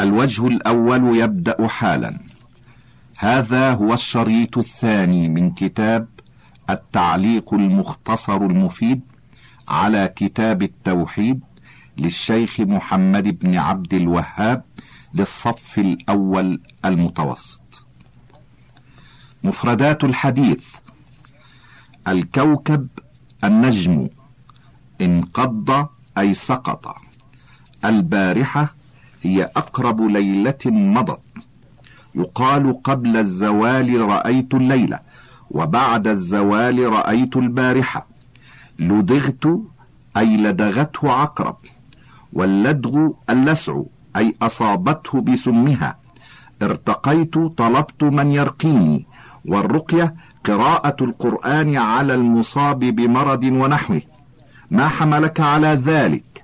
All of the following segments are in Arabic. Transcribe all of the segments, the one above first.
الوجه الأول يبدأ حالا. هذا هو الشريط الثاني من كتاب التعليق المختصر المفيد على كتاب التوحيد للشيخ محمد بن عبد الوهاب للصف الأول المتوسط. مفردات الحديث الكوكب النجم انقض أي سقط. البارحة هي أقرب ليلة مضت. يقال قبل الزوال رأيت الليلة وبعد الزوال رأيت البارحة. لدغت أي لدغته عقرب واللدغ اللسع أي أصابته بسمها. ارتقيت طلبت من يرقيني والرقية قراءة القرآن على المصاب بمرض ونحوه. ما حملك على ذلك؟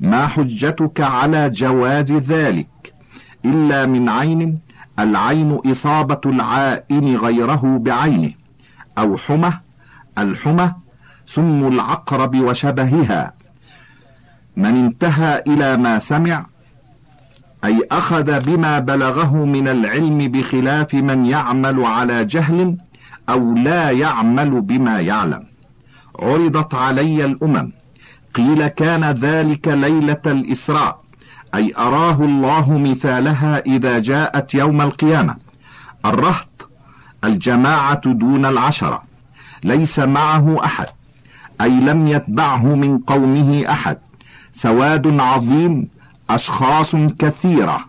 ما حجتك على جواز ذلك؟ إلا من عين العين إصابة العائن غيره بعينه أو حمى الحمى سم العقرب وشبهها. من انتهى إلى ما سمع أي أخذ بما بلغه من العلم بخلاف من يعمل على جهل أو لا يعمل بما يعلم. عرضت علي الأمم. قيل كان ذلك ليلة الإسراء أي أراه الله مثالها إذا جاءت يوم القيامة. الرهط الجماعة دون العشرة ليس معه أحد أي لم يتبعه من قومه أحد. سواد عظيم أشخاص كثيرة.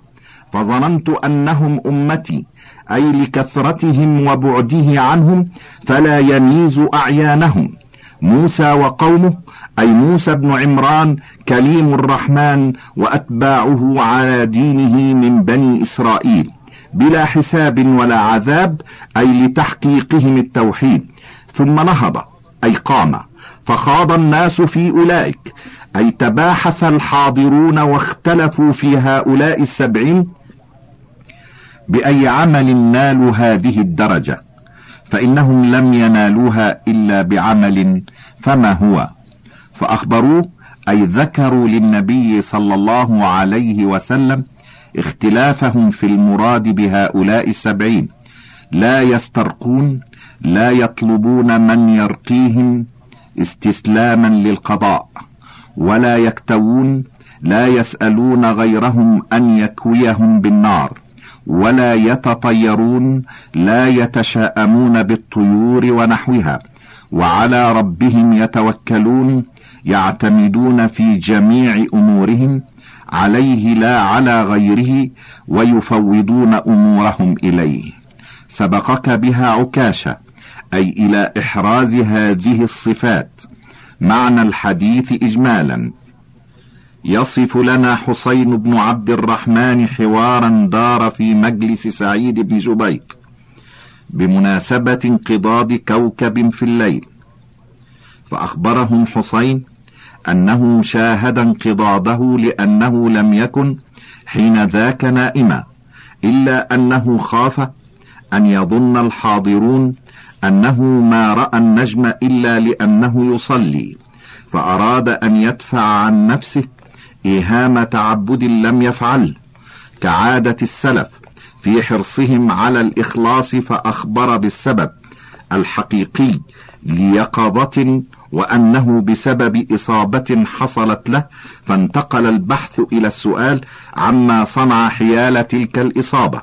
فظننت أنهم أمتي أي لكثرتهم وبعده عنهم فلا يميز أعيانهم. موسى وقومه أي موسى بن عمران كليم الرحمن وأتباعه على دينه من بني إسرائيل بلا حساب ولا عذاب أي لتحقيقهم التوحيد. ثم نهض أي قام. فخاض الناس في أولئك أي تباحث الحاضرون واختلفوا في هؤلاء السبعين بأي عمل نالوا هذه الدرجة. فإنهم لم ينالوها إلا بعمل فما هو؟ فأخبروه أي ذكروا للنبي صلى الله عليه وسلم اختلافهم في المراد بهؤلاء السبعين. لا يسترقون لا يطلبون من يرقيهم استسلاما للقضاء ولا يكتوون لا يسألون غيرهم أن يكويهم بالنار. ولا يتطيرون لا يتشاءمون بالطيور ونحوها وعلى ربهم يتوكلون يعتمدون في جميع أمورهم عليه لا على غيره ويفوضون أمورهم إليه. سبقك بها عكاشة أي إلى إحراز هذه الصفات. معنى الحديث اجمالا. يصف لنا حسين بن عبد الرحمن حوارا دار في مجلس سعيد بن جبير بمناسبة انقضاض كوكب في الليل. فأخبرهم حسين أنه شاهد انقضاضه لأنه لم يكن حين ذاك نائما إلا أنه خاف أن يظن الحاضرون أنه ما رأى النجم إلا لأنه يصلي فأراد أن يدفع عن نفسه إيهام تعبد لم يفعله كعادة السلف في حرصهم على الإخلاص فأخبر بالسبب الحقيقي ليقظة وأنه بسبب إصابة حصلت له فانتقل البحث إلى السؤال عما صنع حيال تلك الإصابة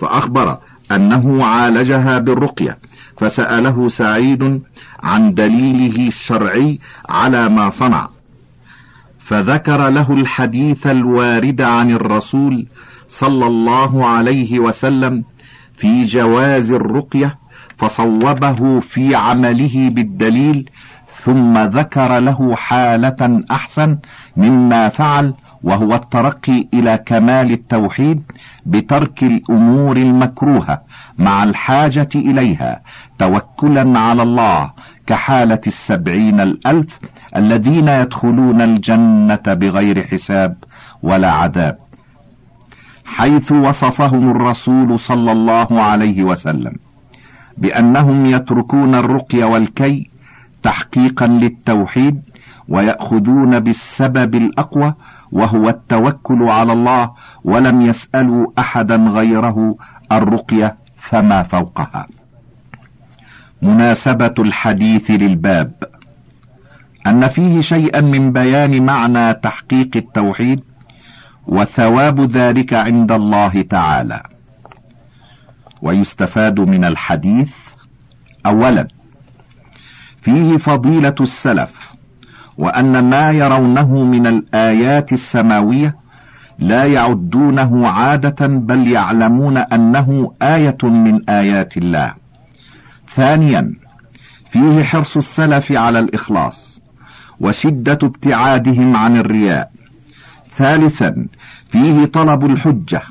فأخبر أنه عالجها بالرقية فسأله سعيد عن دليله الشرعي على ما صنع. فذكر له الحديث الوارد عن الرسول صلى الله عليه وسلم في جواز الرقية فصوبه في عمله بالدليل ثم ذكر له حالة أحسن مما فعل وهو الترقي إلى كمال التوحيد بترك الأمور المكروهة مع الحاجة إليها. توكلا على الله كحالة السبعين الألف الذين يدخلون الجنة بغير حساب ولا عذاب حيث وصفهم الرسول صلى الله عليه وسلم بأنهم يتركون الرقي والكي تحقيقا للتوحيد ويأخذون بالسبب الأقوى وهو التوكل على الله ولم يسألوا أحدا غيره الرقية فما فوقها. مناسبة الحديث للباب. أن فيه شيئا من بيان معنى تحقيق التوحيد وثواب ذلك عند الله تعالى. ويستفاد من الحديث اولا فيه فضيلة السلف وأن ما يرونه من الآيات السماوية لا يعدونه عادة بل يعلمون أنه آية من آيات الله. ثانيا فيه حرص السلف على الإخلاص وشدة ابتعادهم عن الرياء. ثالثا فيه طلب الحجة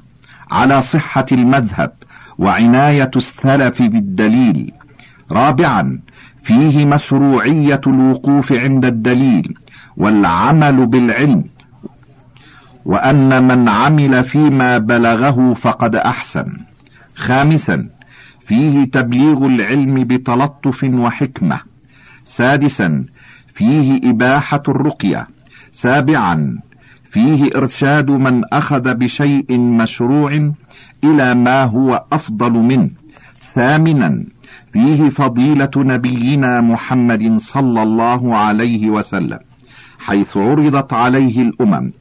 على صحة المذهب وعناية السلف بالدليل. رابعا فيه مشروعية الوقوف عند الدليل والعمل بالعلم. وأن من عمل فيما بلغه فقد أحسن. خامسا فيه تبليغ العلم بتلطف وحكمة. سادسا فيه إباحة الرقية. سابعا فيه إرشاد من أخذ بشيء مشروع إلى ما هو أفضل منه. ثامنا فيه فضيلة نبينا محمد صلى الله عليه وسلم حيث عرضت عليه الأمم.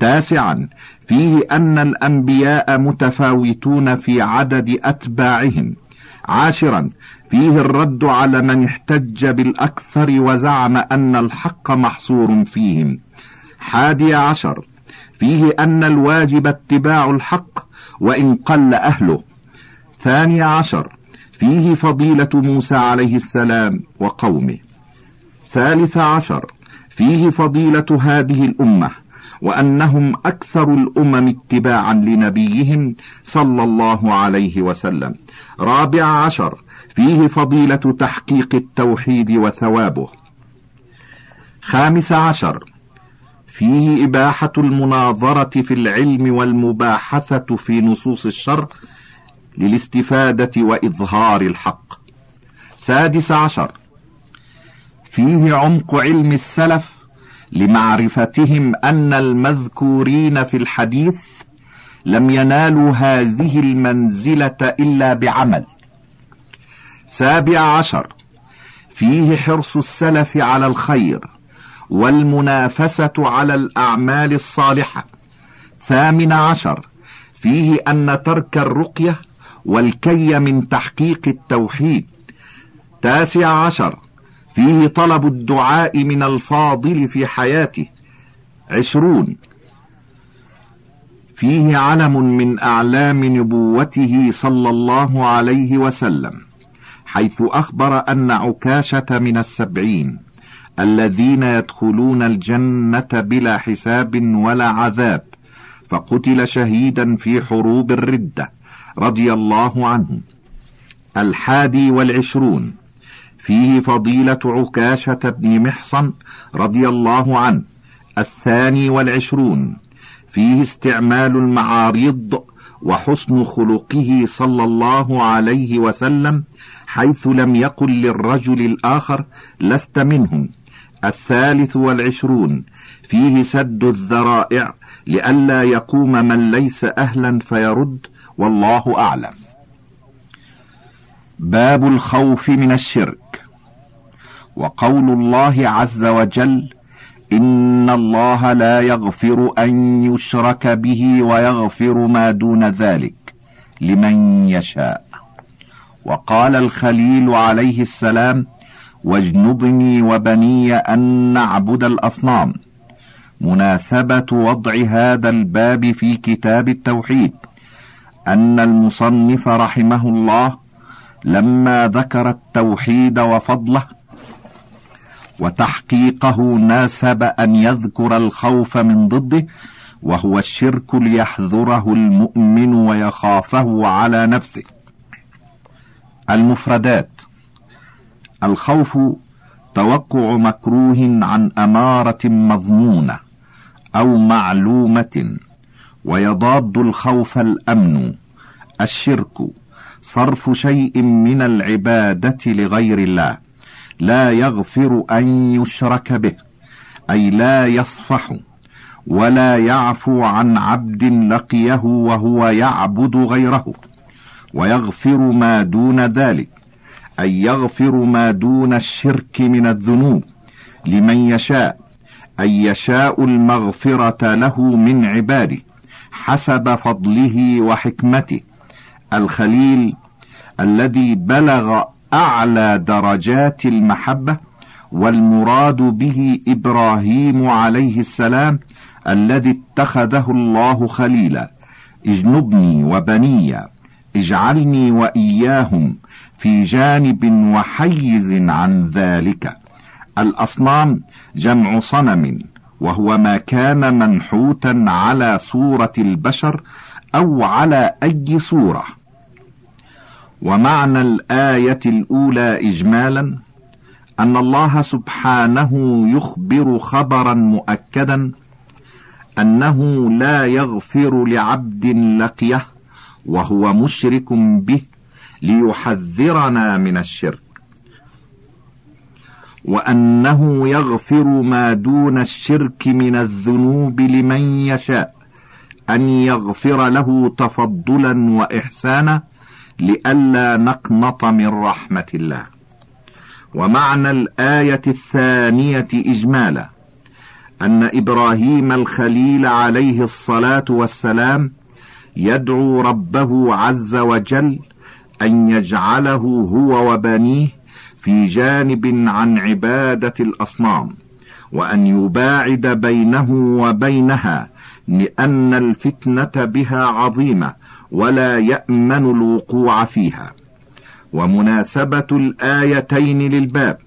تاسعا فيه أن الأنبياء متفاوتون في عدد أتباعهم. عاشرا. فيه الرد على من احتج بالأكثر وزعم أن الحق محصور فيهم. حادي عشر. فيه أن الواجب اتباع الحق وإن قل أهله. ثاني عشر. فيه فضيلة موسى عليه السلام وقومه. ثالث عشر. فيه فضيلة هذه الأمة. وأنهم أكثر الأمم اتباعا لنبيهم صلى الله عليه وسلم رابع عشر فيه فضيلة تحقيق التوحيد وثوابه خامس عشر فيه إباحة المناظرة في العلم والمباحثة في نصوص الشر للاستفادة وإظهار الحق. سادس عشر فيه عمق علم السلف لمعرفتهم أن المذكورين في الحديث لم ينالوا هذه المنزلة إلا بعمل. سابع عشر. فيه حرص السلف على الخير والمنافسة على الأعمال الصالحة. ثامن عشر. فيه أن ترك الرقية والكي من تحقيق التوحيد. تاسع عشر. فيه طلب الدعاء من الفاضل في حياته. عشرون. فيه علم من أعلام نبوته صلى الله عليه وسلم حيث أخبر أن عكاشة من السبعين الذين يدخلون الجنة بلا حساب ولا عذاب فقتل شهيدا في حروب الردة رضي الله عنه. الحادي والعشرون. فيه فضيلة عكاشة بن محصن رضي الله عنه الثاني والعشرون. فيه استعمال المعاريض وحسن خلقه صلى الله عليه وسلم حيث لم يقل للرجل الآخر لست منهم الثالث والعشرون. فيه سد الذرائع لئلا يقوم من ليس أهلا فيرد والله أعلم. باب الخوف من الشرك. وقول الله عز وجل إن الله لا يغفر أن يشرك به ويغفر ما دون ذلك لمن يشاء. وقال الخليل عليه السلام واجنبني وبني أن نعبد الأصنام. مناسبة وضع هذا الباب في كتاب التوحيد. أن المصنف رحمه الله لما ذكر التوحيد وفضله وتحقيقه ناسب أن يذكر الخوف من ضده وهو الشرك ليحذره المؤمن ويخافه على نفسه. المفردات الخوف توقع مكروه عن أمارة مضمونة أو معلومة ويضاد الخوف الأمن. الشرك صرف شيء من العبادة لغير الله. لا يغفر أن يشرك به أي لا يصفح ولا يعفو عن عبد لقيه وهو يعبد غيره ويغفر ما دون ذلك أي يغفر ما دون الشرك من الذنوب لمن يشاء أي يشاء المغفرة له من عباده حسب فضله وحكمته الخليل الذي بلغ أعلى درجات المحبة والمراد به إبراهيم عليه السلام الذي اتخذه الله خليلا. اجنبني وبني اجعلني وإياهم في جانب وحيز عن ذلك. الأصنام جمع صنم وهو ما كان منحوتا على صورة البشر أو على أي صورة. ومعنى الآية الأولى إجمالا أن الله سبحانه يخبر خبرا مؤكدا أنه لا يغفر لعبد لقيه وهو مشرك به ليحذرنا من الشرك وأنه يغفر ما دون الشرك من الذنوب لمن يشاء أن يغفر له تفضلا وإحسانا لئلا نقنط من رحمة الله. ومعنى الآية الثانية إجمالا أن إبراهيم الخليل عليه الصلاة والسلام يدعو ربه عز وجل أن يجعله هو وبنيه في جانب عن عبادة الأصنام وأن يباعد بينه وبينها لأن الفتنة بها عظيمة ولا يأمن الوقوع فيها. ومناسبة الآيتين للباب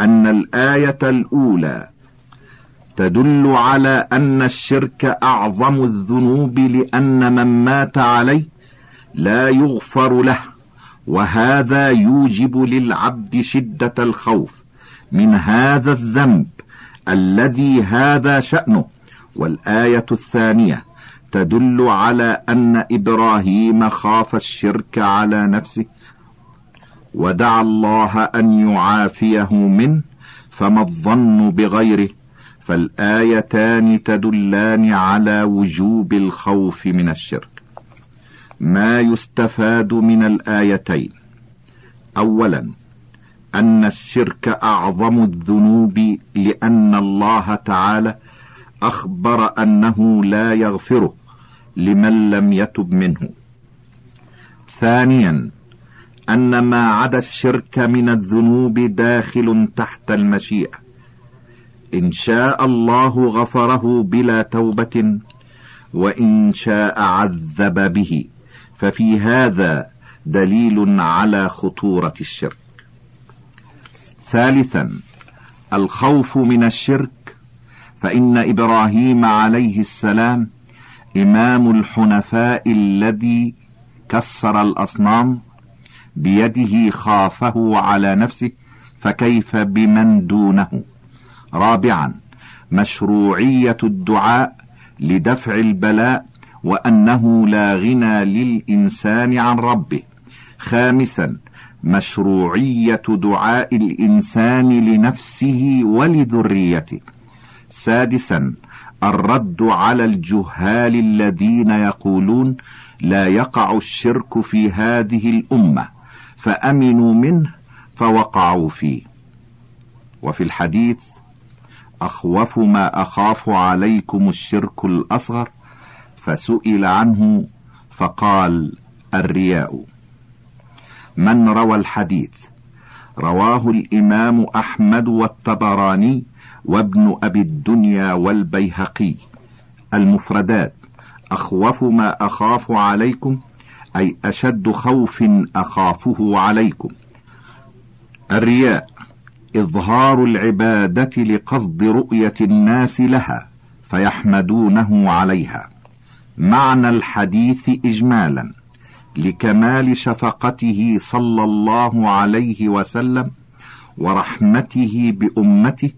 أن الآية الأولى تدل على أن الشرك أعظم الذنوب لأن من مات عليه لا يغفر له وهذا يوجب للعبد شدة الخوف من هذا الذنب الذي هذا شأنه. والآية الثانية تدل على أن إبراهيم خاف الشرك على نفسه ودعا الله أن يعافيه منه فما الظن بغيره. فالآيتان تدلان على وجوب الخوف من الشرك. ما يستفاد من الآيتين. أولا أن الشرك أعظم الذنوب لأن الله تعالى أخبر أنه لا يغفره. لمن لم يتب منه. ثانيا أن ما عدا الشرك من الذنوب داخل تحت المشيئة. إن شاء الله غفره بلا توبة وإن شاء عذب به. ففي هذا دليل على خطورة الشرك. ثالثا الخوف من الشرك فإن إبراهيم عليه السلام إمام الحنفاء الذي كسر الأصنام بيده خافه على نفسه فكيف بمن دونه؟ رابعا مشروعية الدعاء لدفع البلاء وأنه لا غنى للإنسان عن ربه. خامسا مشروعية دعاء الإنسان لنفسه ولذريته. سادسا الرد على الجهال الذين يقولون لا يقع الشرك في هذه الأمة فأمنوا منه فوقعوا فيه. وفي الحديث أخوف ما أخاف عليكم الشرك الأصغر فسئل عنه فقال الرياء. من روى الحديث؟ رواه الإمام أحمد والطبراني وابن أبي الدنيا والبيهقي. المفردات أخوف ما أخاف عليكم أي أشد خوف أخافه عليكم. الرياء إظهار العبادة لقصد رؤية الناس لها فيحمدونه عليها. معنى الحديث إجمالا لكمال شفقته صلى الله عليه وسلم ورحمته بأمته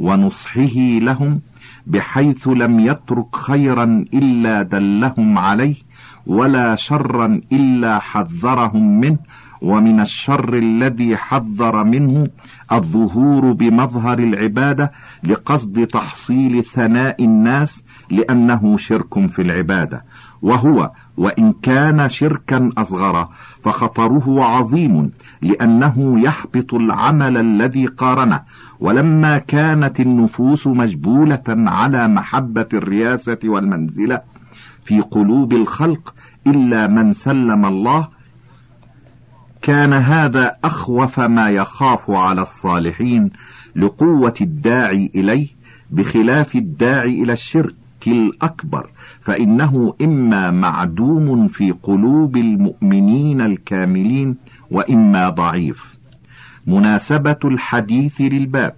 ونصحه لهم بحيث لم يترك خيرا إلا دلهم عليه ولا شرا إلا حذرهم منه. ومن الشر الذي حذر منه الظهور بمظهر العبادة لقصد تحصيل ثناء الناس لأنه شرك في العبادة. وهو وإن كان شركا أصغر فخطره عظيم لأنه يحبط العمل الذي قارنه. ولما كانت النفوس مجبولة على محبة الرياسة والمنزلة في قلوب الخلق إلا من سلم الله كان هذا أخوف ما يخاف على الصالحين لقوة الداعي إليه بخلاف الداعي إلى الشرك. الأكبر فإنه إما معدوم في قلوب المؤمنين الكاملين وإما ضعيف. مناسبة الحديث للباب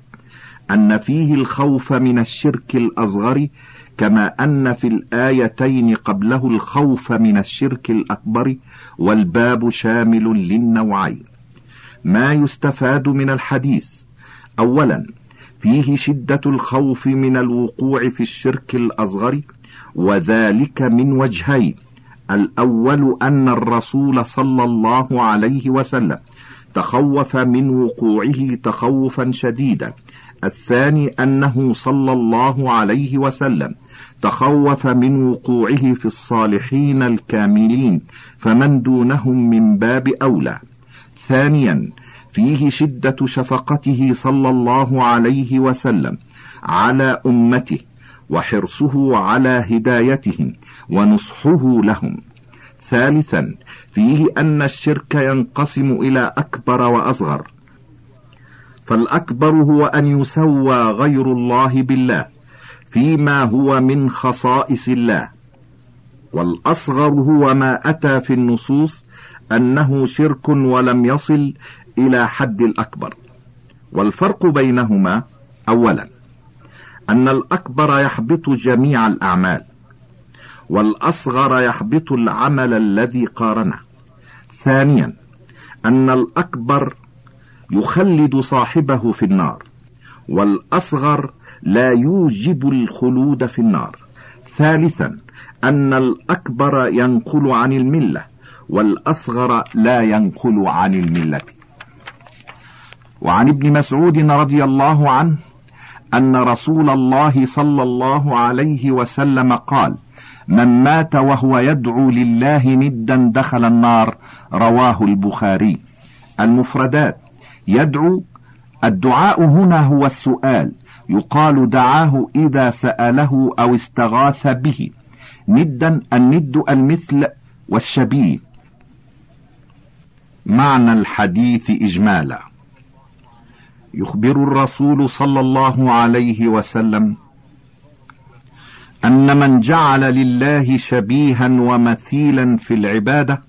أن فيه الخوف من الشرك الأصغر كما أن في الآيتين قبله الخوف من الشرك الأكبر والباب شامل للنوعين. ما يستفاد من الحديث؟ أولا فيه شدة الخوف من الوقوع في الشرك الأصغر وذلك من وجهين. الأول أن الرسول صلى الله عليه وسلم تخوف من وقوعه تخوفا شديدا. الثاني أنه صلى الله عليه وسلم تخوف من وقوعه في الصالحين الكاملين فمن دونهم من باب أولى. ثانيا فيه شدة شفقته صلى الله عليه وسلم على أمته وحرصه على هدايتهم ونصحه لهم. ثالثا فيه أن الشرك ينقسم إلى أكبر وأصغر. فالأكبر هو أن يسوى غير الله بالله فيما هو من خصائص الله. والأصغر هو ما أتى في النصوص أنه شرك ولم يصل إلى حد الأكبر. والفرق بينهما أولا أن الأكبر يحبط جميع الأعمال والأصغر يحبط العمل الذي قارنه. ثانيا أن الأكبر يخلد صاحبه في النار والأصغر لا يوجب الخلود في النار. ثالثا أن الأكبر ينقل عن الملة والأصغر لا ينقل عن الملة. وعن ابن مسعود رضي الله عنه أن رسول الله صلى الله عليه وسلم قال من مات وهو يدعو لله ندا دخل النار رواه البخاري. المفردات يدعو الدعاء هنا هو السؤال يقال دعاه إذا سأله أو استغاث به ندا الند المثل والشبيه. معنى الحديث إجمالا. يخبر الرسول صلى الله عليه وسلم أن من جعل لله شبيها ومثيلا في العبادة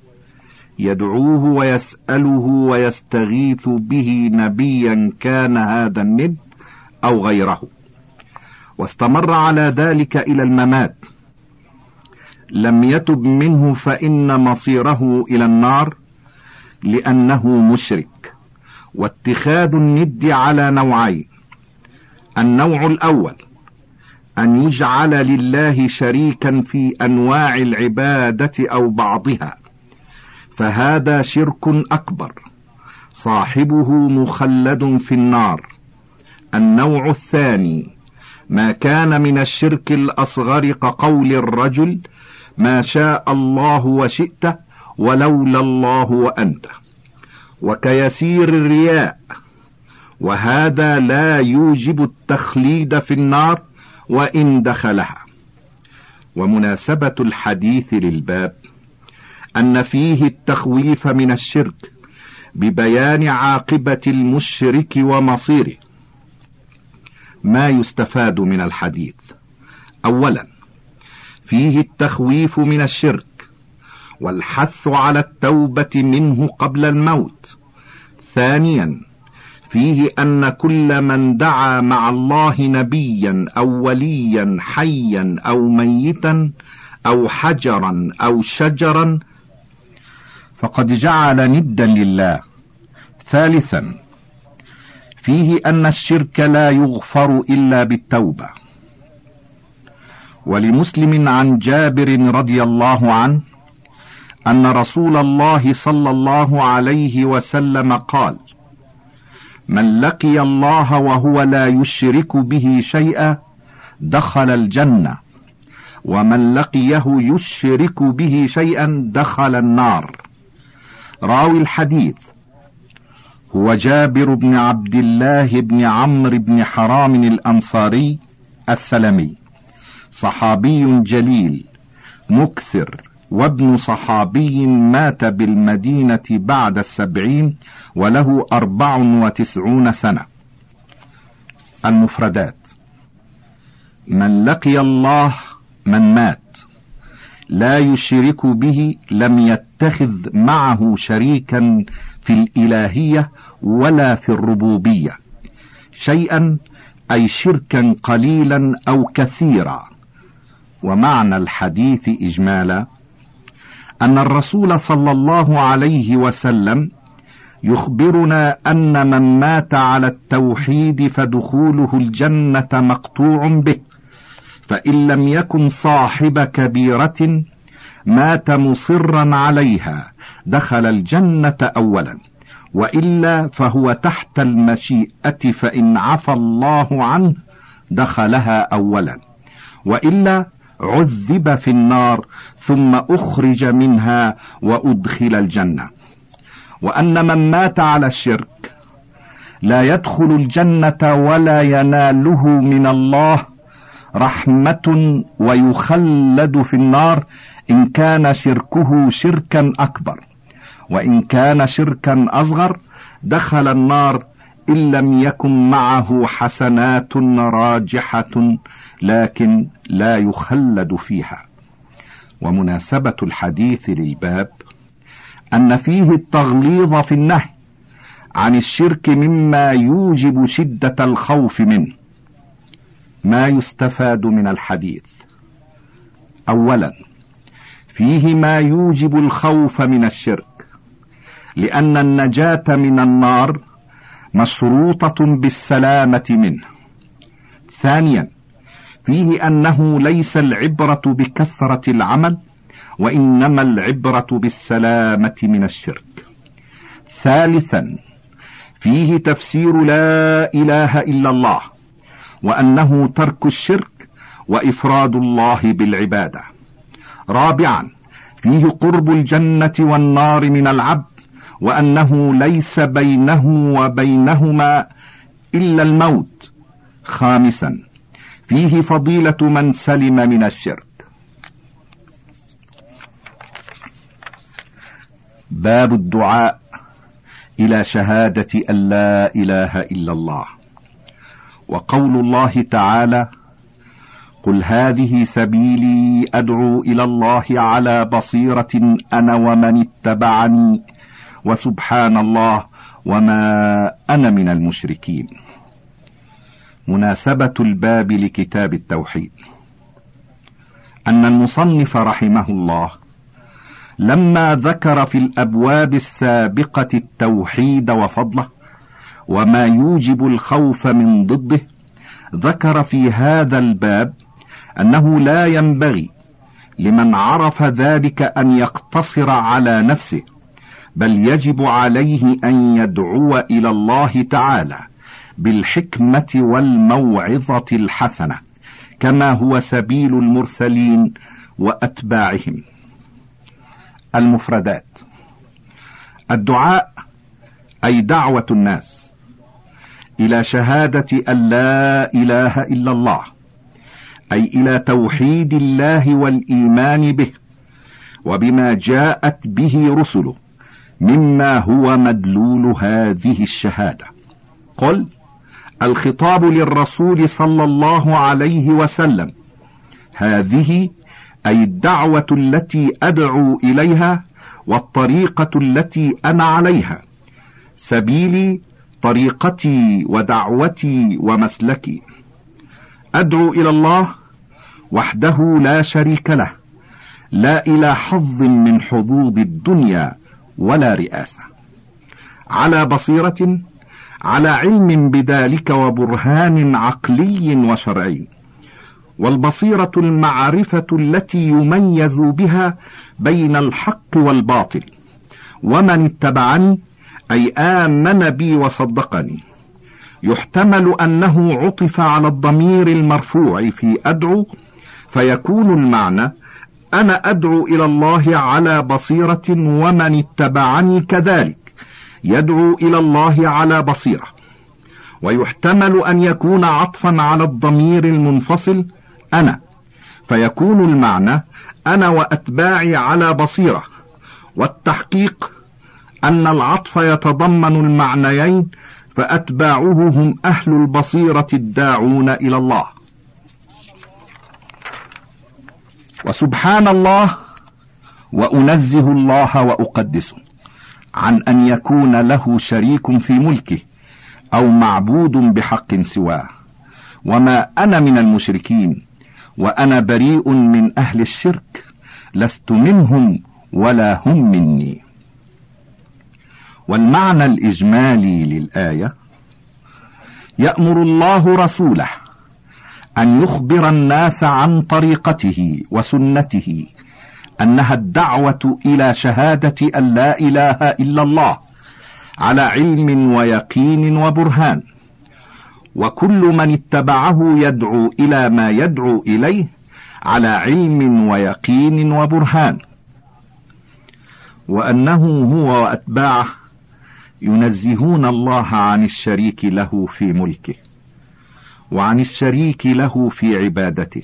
يدعوه ويسأله ويستغيث به نبيا كان هذا الند أو غيره. واستمر على ذلك إلى الممات. لم يتب منه فإن مصيره إلى النار لأنه مشرك. واتخاذ الند على نوعين. النوع الأول أن يجعل لله شريكا في أنواع العبادة أو بعضها. فهذا شرك أكبر. صاحبه مخلد في النار. النوع الثاني ما كان من الشرك الأصغر كقول الرجل ما شاء الله وشئت ولولا الله وأنت. وكيسير الرياء. وهذا لا يوجب التخليد في النار وإن دخلها. ومناسبة الحديث للباب أن فيه التخويف من الشرك ببيان عاقبة المشرك ومصيره. ما يستفاد من الحديث؟ أولا فيه التخويف من الشرك والحث على التوبة منه قبل الموت. ثانيا فيه أن كل من دعا مع الله نبيا أو وليا حيا أو ميتا أو حجرا أو شجرا فقد جعل ندا لله. ثالثا فيه أن الشرك لا يغفر إلا بالتوبة. ولمسلم عن جابر رضي الله عنه أن رسول الله صلى الله عليه وسلم قال من لقي الله وهو لا يشرك به شيئا دخل الجنة ومن لقيه يشرك به شيئا دخل النار. راوي الحديث هو جابر بن عبد الله بن عمرو بن حرام الأنصاري السلمي صحابي جليل مكثر وابن صحابي مات بالمدينة بعد السبعين وله أربع وتسعون سنة. المفردات. من لقي الله من مات لا يشرك به لم يتخذ معه شريكا في الإلهية ولا في الربوبية. شيئا أي شركا قليلا أو كثيرا. ومعنى الحديث اجمالا أن الرسول صلى الله عليه وسلم يخبرنا أن من مات على التوحيد فدخوله الجنة مقطوع به فإن لم يكن صاحب كبيرة مات مصرا عليها دخل الجنة اولا وإلا فهو تحت المشيئة فإن عفى الله عنه دخلها اولا وإلا عذب في النار ثم أخرج منها وأدخل الجنة. وأن من مات على الشرك لا يدخل الجنة ولا يناله من الله رحمة ويخلد في النار إن كان شركه شركا أكبر. وإن كان شركا أصغر دخل النار إن لم يكن معه حسنات راجحة لكن لا يخلد فيها. ومناسبة الحديث للباب أن فيه التغليظ في النهي عن الشرك مما يوجب شدة الخوف منه. ما يستفاد من الحديث. اولا فيه ما يوجب الخوف من الشرك لأن النجاة من النار مشروطة بالسلامة منه. ثانيا فيه أنه ليس العبرة بكثرة العمل وإنما العبرة بالسلامة من الشرك. ثالثا فيه تفسير لا إله إلا الله وأنه ترك الشرك وإفراد الله بالعبادة. رابعا فيه قرب الجنة والنار من العبد وأنه ليس بينه وبينهما إلا الموت. خامسا فيه فضيلة من سلم من الشرك. باب الدعاء إلى شهادة أن لا إله إلا الله. وقول الله تعالى قل هذه سبيلي أدعو إلى الله على بصيرة أنا ومن اتبعني وسبحان الله وما أنا من المشركين. مناسبة الباب لكتاب التوحيد. أن المصنف رحمه الله لما ذكر في الأبواب السابقة التوحيد وفضله وما يوجب الخوف من ضده ذكر في هذا الباب أنه لا ينبغي لمن عرف ذلك أن يقتصر على نفسه بل يجب عليه أن يدعو إلى الله تعالى. بالحكمة والموعظة الحسنة كما هو سبيل المرسلين وأتباعهم. المفردات الدعاء أي دعوة الناس إلى شهادة أن لا إله إلا الله أي إلى توحيد الله والإيمان به وبما جاءت به رسله مما هو مدلول هذه الشهادة. قل الخطاب للرسول صلى الله عليه وسلم. هذه أي الدعوة التي أدعو إليها والطريقة التي أنا عليها. سبيلي طريقتي ودعوتي ومسلكي. أدعو إلى الله وحده لا شريك له. لا إلى حظ من حظوظ الدنيا ولا رئاسة. على بصيرة على علم بذلك وبرهان عقلي وشرعي. والبصيرة المعرفة التي يميز بها بين الحق والباطل. ومن اتبعني أي آمن بي وصدقني. يحتمل أنه عطف على الضمير المرفوع في أدعو فيكون المعنى أنا أدعو إلى الله على بصيرة ومن اتبعني كذلك. يدعو إلى الله على بصيرة. ويحتمل أن يكون عطفا على الضمير المنفصل أنا. فيكون المعنى أنا وأتباعي على بصيرة. والتحقيق أن العطف يتضمن المعنيين فأتباعه هم أهل البصيرة الداعون إلى الله. وسبحان الله وأنزه الله وأقدسه. عن أن يكون له شريك في ملكه أو معبود بحق سواه. وما أنا من المشركين وأنا بريء من أهل الشرك لست منهم ولا هم مني. والمعنى الإجمالي للآية يأمر الله رسوله أن يخبر الناس عن طريقته وسنته أنها الدعوة إلى شهادة أن لا إله إلا الله على علم ويقين وبرهان. وكل من اتبعه يدعو إلى ما يدعو إليه على علم ويقين وبرهان. وأنه هو وأتباعه ينزهون الله عن الشريك له في ملكه وعن الشريك له في عبادته.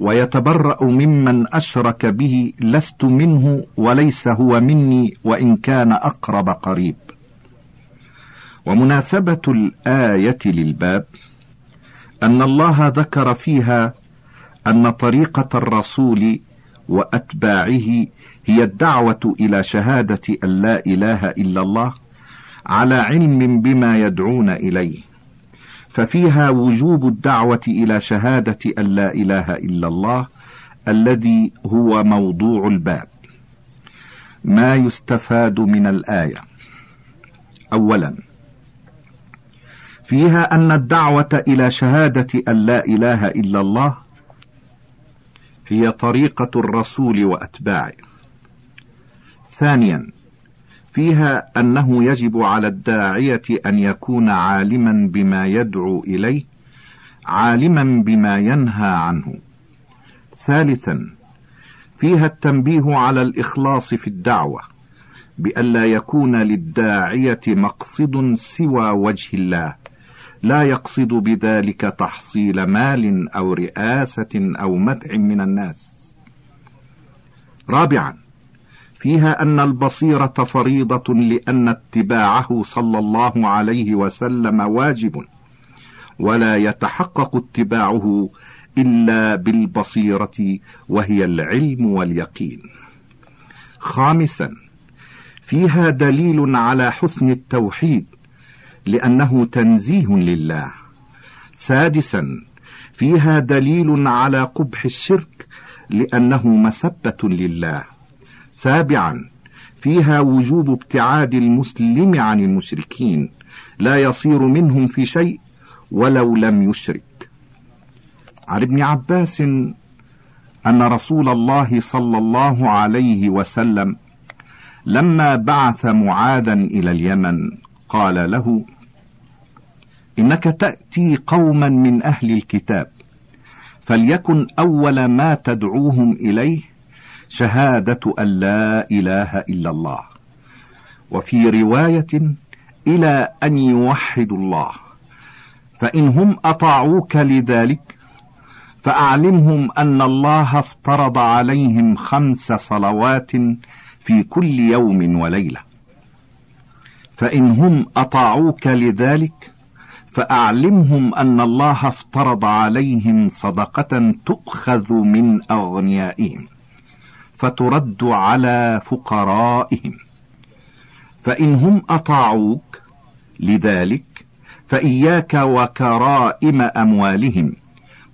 ويتبرأ ممن أشرك به لست منه وليس هو مني وإن كان أقرب قريب. ومناسبة الآية للباب أن الله ذكر فيها أن طريقة الرسول وأتباعه هي الدعوة إلى شهادة أن لا إله إلا الله على علم بما يدعون إليه. ففيها وجوب الدعوة إلى شهادة أن لا إله إلا الله الذي هو موضوع الباب. ما يستفاد من الآية؟ أولا فيها أن الدعوة إلى شهادة أن لا إله إلا الله هي طريقة الرسول وأتباعه. ثانيا فيها أنه يجب على الداعية أن يكون عالما بما يدعو إليه عالما بما ينهى عنه. ثالثا فيها التنبيه على الإخلاص في الدعوة بألا يكون للداعية مقصد سوى وجه الله لا يقصد بذلك تحصيل مال أو رئاسة أو مدع من الناس. رابعا فيها أن البصيرة فريضة لأن اتباعه صلى الله عليه وسلم واجب ولا يتحقق اتباعه إلا بالبصيرة وهي العلم واليقين. خامسا فيها دليل على حسن التوحيد لأنه تنزيه لله. سادسا فيها دليل على قبح الشرك لأنه مسبة لله. سابعا فيها وجوب ابتعاد المسلم عن المشركين لا يصير منهم في شيء ولو لم يشرك. عن ابن عباس أن رسول الله صلى الله عليه وسلم لما بعث معاذا إلى اليمن قال له إنك تأتي قوما من أهل الكتاب فليكن أول ما تدعوهم إليه شهادة أن لا إله إلا الله. وفي رواية إلى أن يوحدوا الله. فإن هم أطاعوك لذلك فأعلمهم أن الله افترض عليهم خمس صلوات في كل يوم وليلة. فإن هم أطاعوك لذلك فأعلمهم أن الله افترض عليهم صدقة تؤخذ من أغنيائهم. فترد على فقرائهم. فإن هم أطاعوك لذلك فإياك وكرائم أموالهم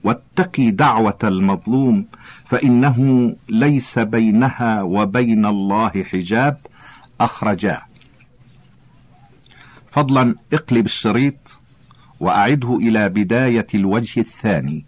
واتقي دعوة المظلوم فإنه ليس بينها وبين الله حجاب. أخرجاه فضلا اقلب الشريط وأعده إلى بداية الوجه الثاني.